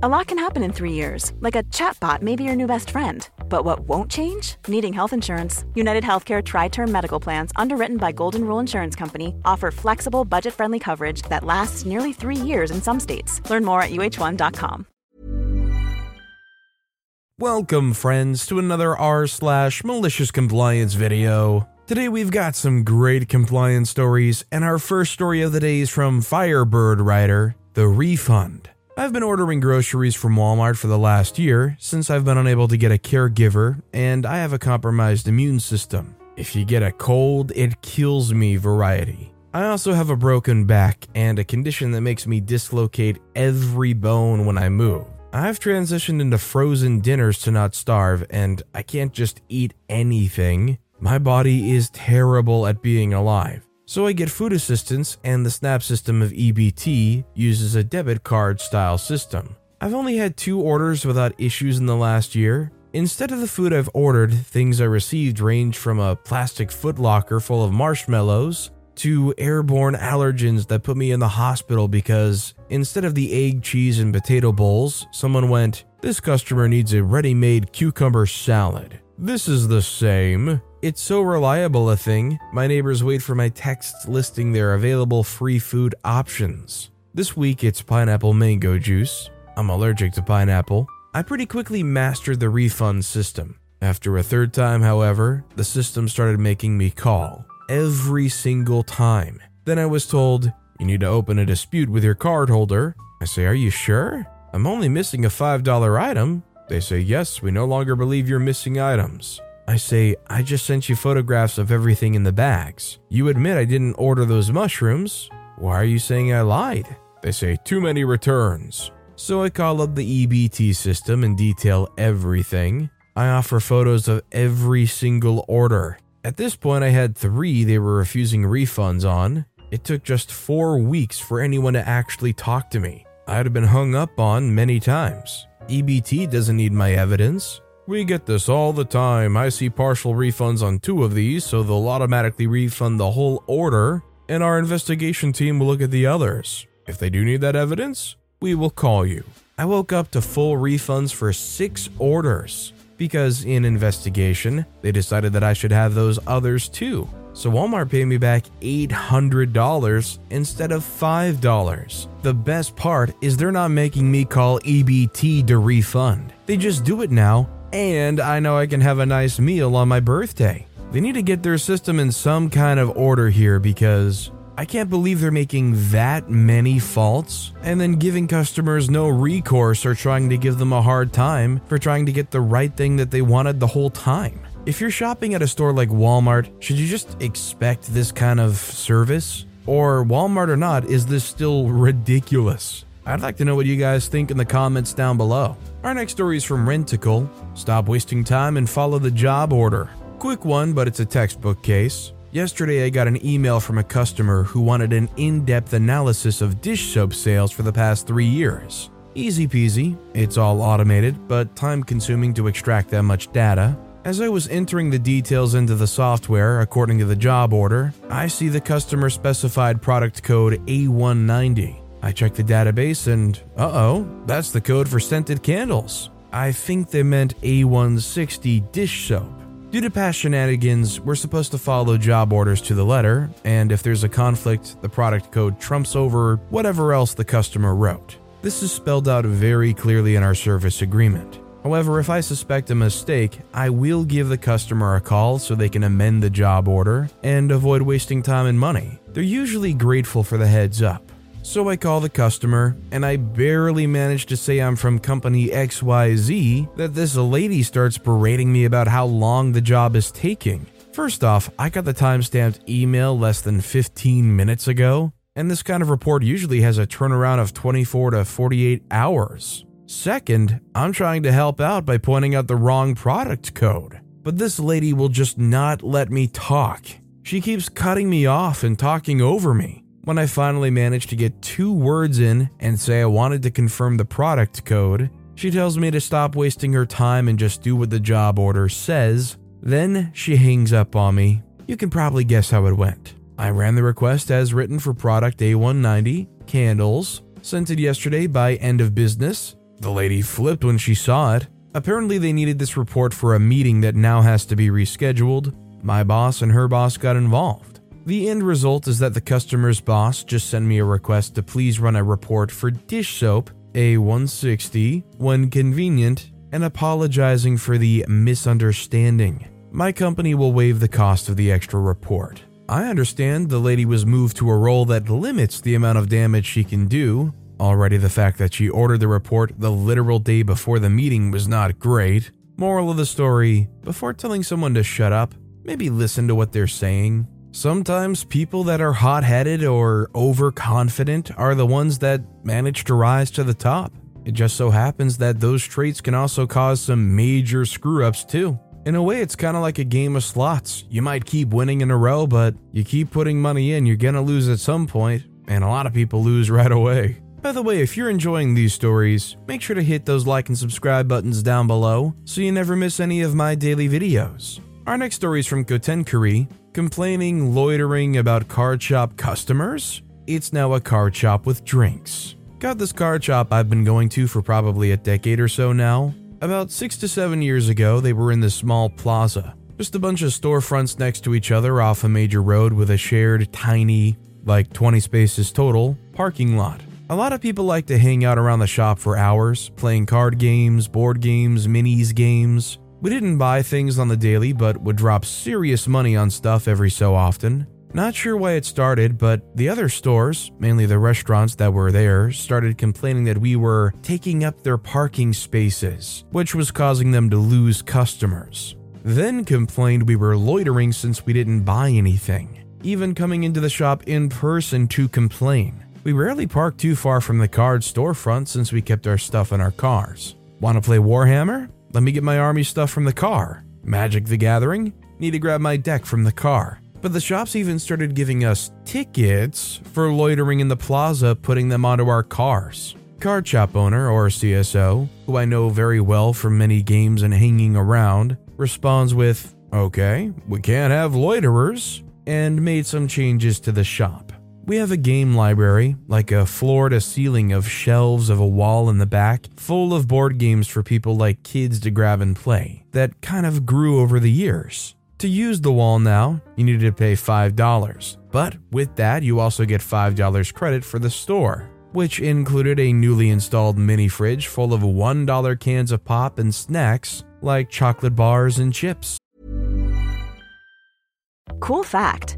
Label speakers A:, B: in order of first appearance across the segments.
A: A lot can happen in three years, like a chatbot may be your new best friend. But what won't change? Needing health insurance. United Healthcare Tri Term Medical Plans, underwritten by Golden Rule Insurance Company, offer flexible, budget friendly coverage that lasts nearly three years in some states. Learn more at uh1.com.
B: Welcome, friends, to another r slash malicious compliance video. Today we've got some great compliance stories, and our first story of the day is from Firebird Writer, The Refund. I've been ordering groceries from Walmart for the last year since I've been unable to get a caregiver and I have a compromised immune system. If you get a cold, it kills me variety. I also have a broken back and a condition that makes me dislocate every bone when I move. I've transitioned into frozen dinners to not starve, and I can't just eat anything. My body is terrible at being alive. So I get food assistance, and the SNAP system of EBT uses a debit card style system. I've only had two orders without issues in the last year. Instead of the food I've ordered, things I received range from a plastic footlocker full of marshmallows to airborne allergens that put me in the hospital because instead of the egg, cheese, and potato bowls, someone went, This customer needs a ready made cucumber salad. This is the same. It's so reliable a thing, my neighbors wait for my texts listing their available free food options. This week it's pineapple mango juice. I'm allergic to pineapple. I pretty quickly mastered the refund system. After a third time, however, the system started making me call every single time. Then I was told, You need to open a dispute with your cardholder. I say, Are you sure? I'm only missing a $5 item. They say, Yes, we no longer believe you're missing items. I say, I just sent you photographs of everything in the bags. You admit I didn't order those mushrooms. Why are you saying I lied? They say, too many returns. So I call up the EBT system and detail everything. I offer photos of every single order. At this point, I had three they were refusing refunds on. It took just four weeks for anyone to actually talk to me. I'd have been hung up on many times. EBT doesn't need my evidence. We get this all the time. I see partial refunds on two of these, so they'll automatically refund the whole order, and our investigation team will look at the others. If they do need that evidence, we will call you. I woke up to full refunds for six orders because in investigation, they decided that I should have those others too. So Walmart paid me back $800 instead of $5. The best part is they're not making me call EBT to refund. They just do it now and I know I can have a nice meal on my birthday. They need to get their system in some kind of order here because I can't believe they're making that many faults and then giving customers no recourse or trying to give them a hard time for trying to get the right thing that they wanted the whole time. If you're shopping at a store like Walmart, should you just expect this kind of service? Or, Walmart or not, is this still ridiculous? I'd like to know what you guys think in the comments down below. Our next story is from Renticle. Stop wasting time and follow the job order. Quick one, but it's a textbook case. Yesterday, I got an email from a customer who wanted an in depth analysis of dish soap sales for the past three years. Easy peasy, it's all automated, but time consuming to extract that much data. As I was entering the details into the software according to the job order, I see the customer specified product code A190. I check the database and, uh oh, that's the code for scented candles. I think they meant A160 dish soap. Due to past shenanigans, we're supposed to follow job orders to the letter, and if there's a conflict, the product code trumps over whatever else the customer wrote. This is spelled out very clearly in our service agreement. However, if I suspect a mistake, I will give the customer a call so they can amend the job order and avoid wasting time and money. They're usually grateful for the heads up. So I call the customer, and I barely manage to say I'm from company XYZ that this lady starts berating me about how long the job is taking. First off, I got the timestamped email less than 15 minutes ago, and this kind of report usually has a turnaround of 24 to 48 hours. Second, I'm trying to help out by pointing out the wrong product code, but this lady will just not let me talk. She keeps cutting me off and talking over me. When I finally managed to get two words in and say I wanted to confirm the product code, she tells me to stop wasting her time and just do what the job order says. Then she hangs up on me. You can probably guess how it went. I ran the request as written for product A190, candles, sent it yesterday by end of business. The lady flipped when she saw it. Apparently, they needed this report for a meeting that now has to be rescheduled. My boss and her boss got involved. The end result is that the customer's boss just sent me a request to please run a report for dish soap, A160, when convenient, and apologizing for the misunderstanding. My company will waive the cost of the extra report. I understand the lady was moved to a role that limits the amount of damage she can do. Already, the fact that she ordered the report the literal day before the meeting was not great. Moral of the story before telling someone to shut up, maybe listen to what they're saying. Sometimes people that are hot headed or overconfident are the ones that manage to rise to the top. It just so happens that those traits can also cause some major screw ups too. In a way, it's kind of like a game of slots. You might keep winning in a row, but you keep putting money in, you're gonna lose at some point, and a lot of people lose right away. By the way, if you're enjoying these stories, make sure to hit those like and subscribe buttons down below so you never miss any of my daily videos. Our next story is from Kotenkuri, complaining loitering about card shop customers. It's now a card shop with drinks. Got this card shop I've been going to for probably a decade or so now. About six to seven years ago, they were in this small plaza. Just a bunch of storefronts next to each other off a major road with a shared, tiny, like 20 spaces total, parking lot. A lot of people like to hang out around the shop for hours, playing card games, board games, minis games. We didn't buy things on the daily, but would drop serious money on stuff every so often. Not sure why it started, but the other stores, mainly the restaurants that were there, started complaining that we were taking up their parking spaces, which was causing them to lose customers. Then complained we were loitering since we didn't buy anything, even coming into the shop in person to complain. We rarely parked too far from the card storefront since we kept our stuff in our cars. Want to play Warhammer? Let me get my army stuff from the car. Magic the Gathering? Need to grab my deck from the car. But the shops even started giving us tickets for loitering in the plaza, putting them onto our cars. Card shop owner, or CSO, who I know very well from many games and hanging around, responds with, Okay, we can't have loiterers, and made some changes to the shop. We have a game library, like a floor to ceiling of shelves of a wall in the back, full of board games for people like kids to grab and play, that kind of grew over the years. To use the wall now, you needed to pay $5. But with that, you also get $5 credit for the store, which included a newly installed mini fridge full of $1 cans of pop and snacks like chocolate bars and chips.
A: Cool fact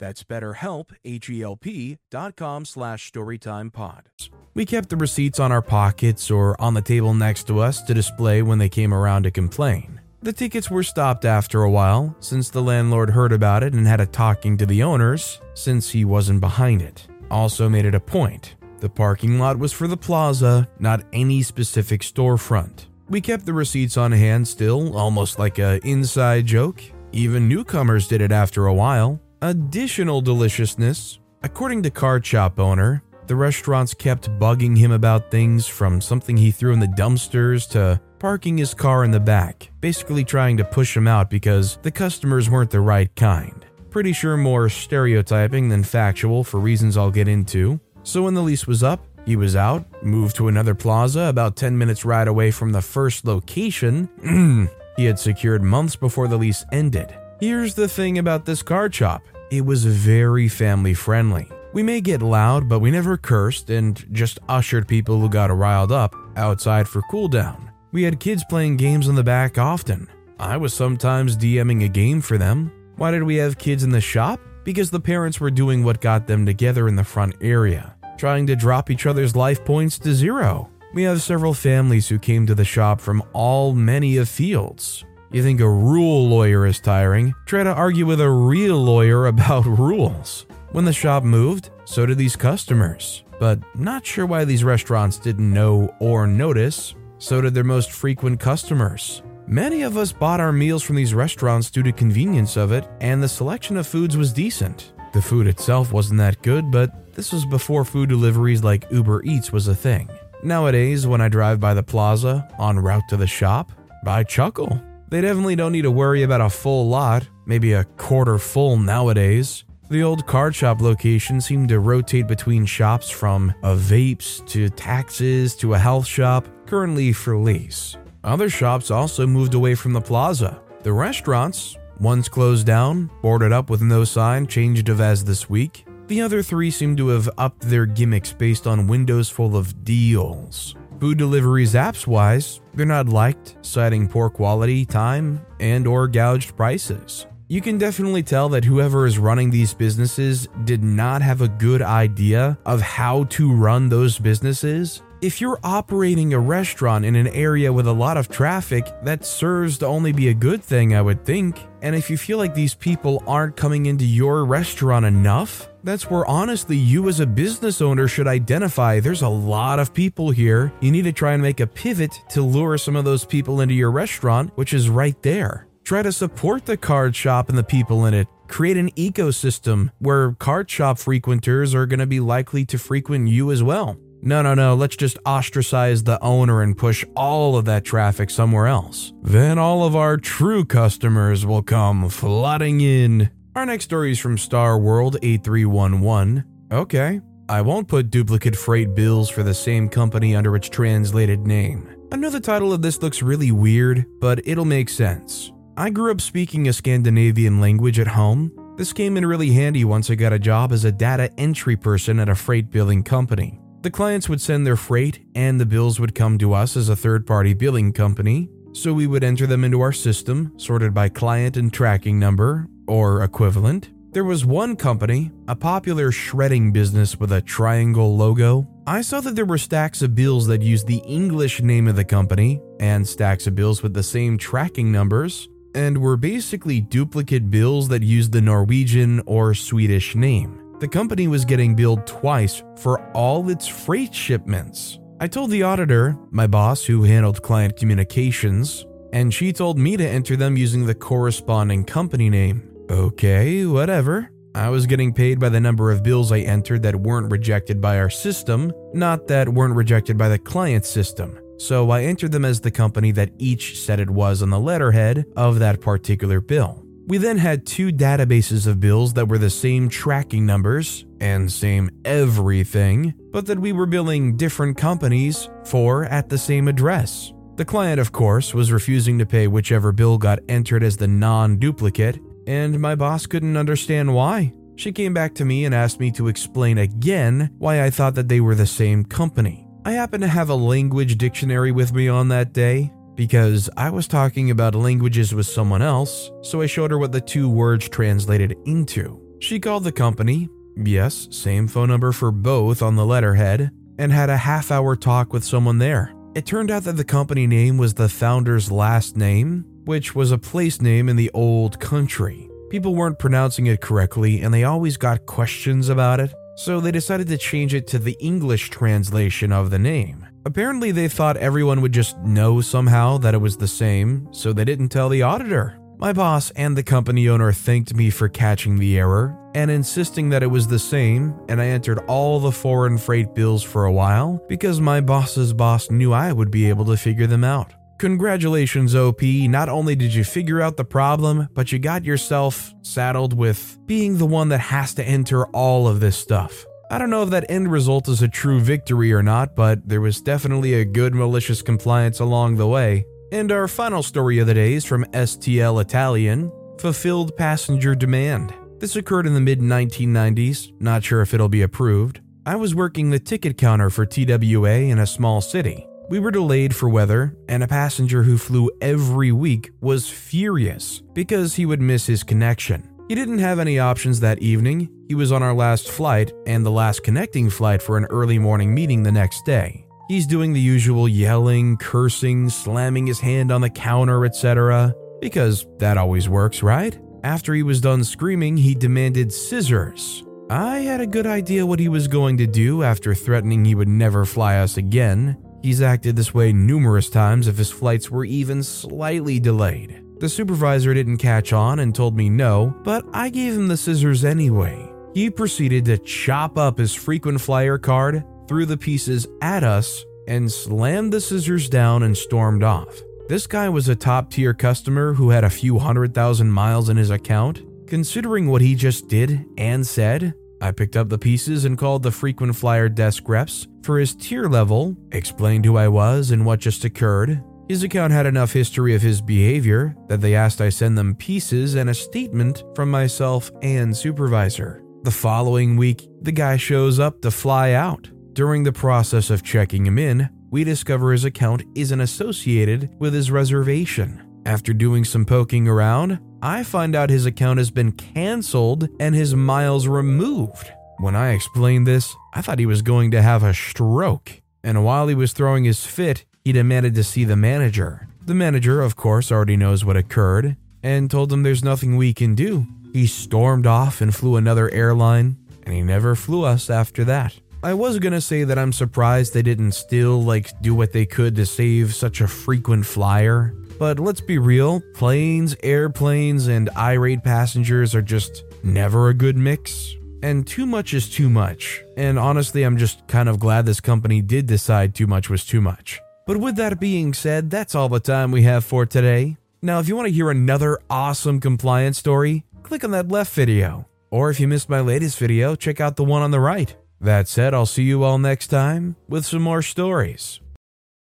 B: That's betterhelp, H-E-L-P dot com slash storytimepod. We kept the receipts on our pockets or on the table next to us to display when they came around to complain. The tickets were stopped after a while, since the landlord heard about it and had a talking to the owners, since he wasn't behind it. Also made it a point. The parking lot was for the plaza, not any specific storefront. We kept the receipts on hand still, almost like a inside joke. Even newcomers did it after a while. Additional deliciousness. According to card shop owner, the restaurants kept bugging him about things from something he threw in the dumpsters to parking his car in the back, basically trying to push him out because the customers weren't the right kind. Pretty sure more stereotyping than factual for reasons I'll get into. So when the lease was up, he was out, moved to another plaza about 10 minutes ride away from the first location he had secured months before the lease ended. Here's the thing about this card shop it was very family friendly. We may get loud, but we never cursed and just ushered people who got riled up outside for cooldown. We had kids playing games in the back often. I was sometimes DMing a game for them. Why did we have kids in the shop? Because the parents were doing what got them together in the front area, trying to drop each other's life points to zero. We have several families who came to the shop from all many of fields. You think a rule lawyer is tiring? Try to argue with a real lawyer about rules. When the shop moved, so did these customers. But not sure why these restaurants didn't know or notice so did their most frequent customers. Many of us bought our meals from these restaurants due to convenience of it, and the selection of foods was decent. The food itself wasn't that good, but this was before food deliveries like Uber Eats was a thing. Nowadays, when I drive by the plaza en route to the shop, I chuckle. They definitely don't need to worry about a full lot, maybe a quarter full nowadays. The old card shop location seemed to rotate between shops from a vapes to taxes to a health shop, currently for lease. Other shops also moved away from the plaza. The restaurants, once closed down, boarded up with no sign, changed of as this week. The other three seem to have upped their gimmicks based on windows full of deals. Food deliveries apps wise, they're not liked, citing poor quality, time, and or gouged prices. You can definitely tell that whoever is running these businesses did not have a good idea of how to run those businesses. If you're operating a restaurant in an area with a lot of traffic, that serves to only be a good thing, I would think. And if you feel like these people aren't coming into your restaurant enough, that's where honestly you as a business owner should identify there's a lot of people here. You need to try and make a pivot to lure some of those people into your restaurant, which is right there. Try to support the card shop and the people in it. Create an ecosystem where card shop frequenters are going to be likely to frequent you as well. No, no, no, let's just ostracize the owner and push all of that traffic somewhere else. Then all of our true customers will come flooding in. Our next story is from Star World 8311. Okay, I won't put duplicate freight bills for the same company under its translated name. I know the title of this looks really weird, but it'll make sense. I grew up speaking a Scandinavian language at home. This came in really handy once I got a job as a data entry person at a freight billing company. The clients would send their freight, and the bills would come to us as a third party billing company. So we would enter them into our system, sorted by client and tracking number, or equivalent. There was one company, a popular shredding business with a triangle logo. I saw that there were stacks of bills that used the English name of the company, and stacks of bills with the same tracking numbers, and were basically duplicate bills that used the Norwegian or Swedish name. The company was getting billed twice for all its freight shipments. I told the auditor, my boss who handled client communications, and she told me to enter them using the corresponding company name. Okay, whatever. I was getting paid by the number of bills I entered that weren't rejected by our system, not that weren't rejected by the client system so I entered them as the company that each said it was on the letterhead of that particular bill. We then had two databases of bills that were the same tracking numbers and same everything, but that we were billing different companies for at the same address. The client, of course, was refusing to pay whichever bill got entered as the non duplicate, and my boss couldn't understand why. She came back to me and asked me to explain again why I thought that they were the same company. I happened to have a language dictionary with me on that day because I was talking about languages with someone else, so I showed her what the two words translated into. She called the company, yes, same phone number for both on the letterhead, and had a half hour talk with someone there. It turned out that the company name was the founder's last name, which was a place name in the old country. People weren't pronouncing it correctly, and they always got questions about it so they decided to change it to the English translation of the name. Apparently, they thought everyone would just know somehow that it was the same, so they didn't tell the auditor. My boss and the company owner thanked me for catching the error and insisting that it was the same, and I entered all the foreign freight bills for a while because my boss's boss knew I would be able to figure them out. Congratulations, OP. Not only did you figure out the problem, but you got yourself saddled with being the one that has to enter all of this stuff. I don't know if that end result is a true victory or not, but there was definitely a good malicious compliance along the way. And our final story of the day is from STL Italian Fulfilled Passenger Demand. This occurred in the mid 1990s, not sure if it'll be approved. I was working the ticket counter for TWA in a small city. We were delayed for weather, and a passenger who flew every week was furious because he would miss his connection. He didn't have any options that evening. He was on our last flight and the last connecting flight for an early morning meeting the next day. He's doing the usual yelling, cursing, slamming his hand on the counter, etc. Because that always works, right? After he was done screaming, he demanded scissors. I had a good idea what he was going to do after threatening he would never fly us again. He's acted this way numerous times if his flights were even slightly delayed. The supervisor didn't catch on and told me no, but I gave him the scissors anyway. He proceeded to chop up his frequent flyer card, threw the pieces at us, and slammed the scissors down and stormed off. This guy was a top tier customer who had a few hundred thousand miles in his account. Considering what he just did and said, I picked up the pieces and called the frequent flyer desk reps for his tier level, explained who I was and what just occurred. His account had enough history of his behavior that they asked I send them pieces and a statement from myself and supervisor. The following week, the guy shows up to fly out. During the process of checking him in, we discover his account isn't associated with his reservation. After doing some poking around, I find out his account has been cancelled and his miles removed. When I explained this, I thought he was going to have a stroke. And while he was throwing his fit, he demanded to see the manager. The manager, of course, already knows what occurred and told him there's nothing we can do. He stormed off and flew another airline, and he never flew us after that. I was gonna say that I'm surprised they didn't still like do what they could to save such a frequent flyer, but let's be real planes, airplanes, and irate passengers are just never a good mix. And too much is too much. And honestly, I'm just kind of glad this company did decide too much was too much. But with that being said, that's all the time we have for today. Now, if you want to hear another awesome compliance story, click on that left video. Or if you missed my latest video, check out the one on the right. That said, I'll see you all next time with some more stories.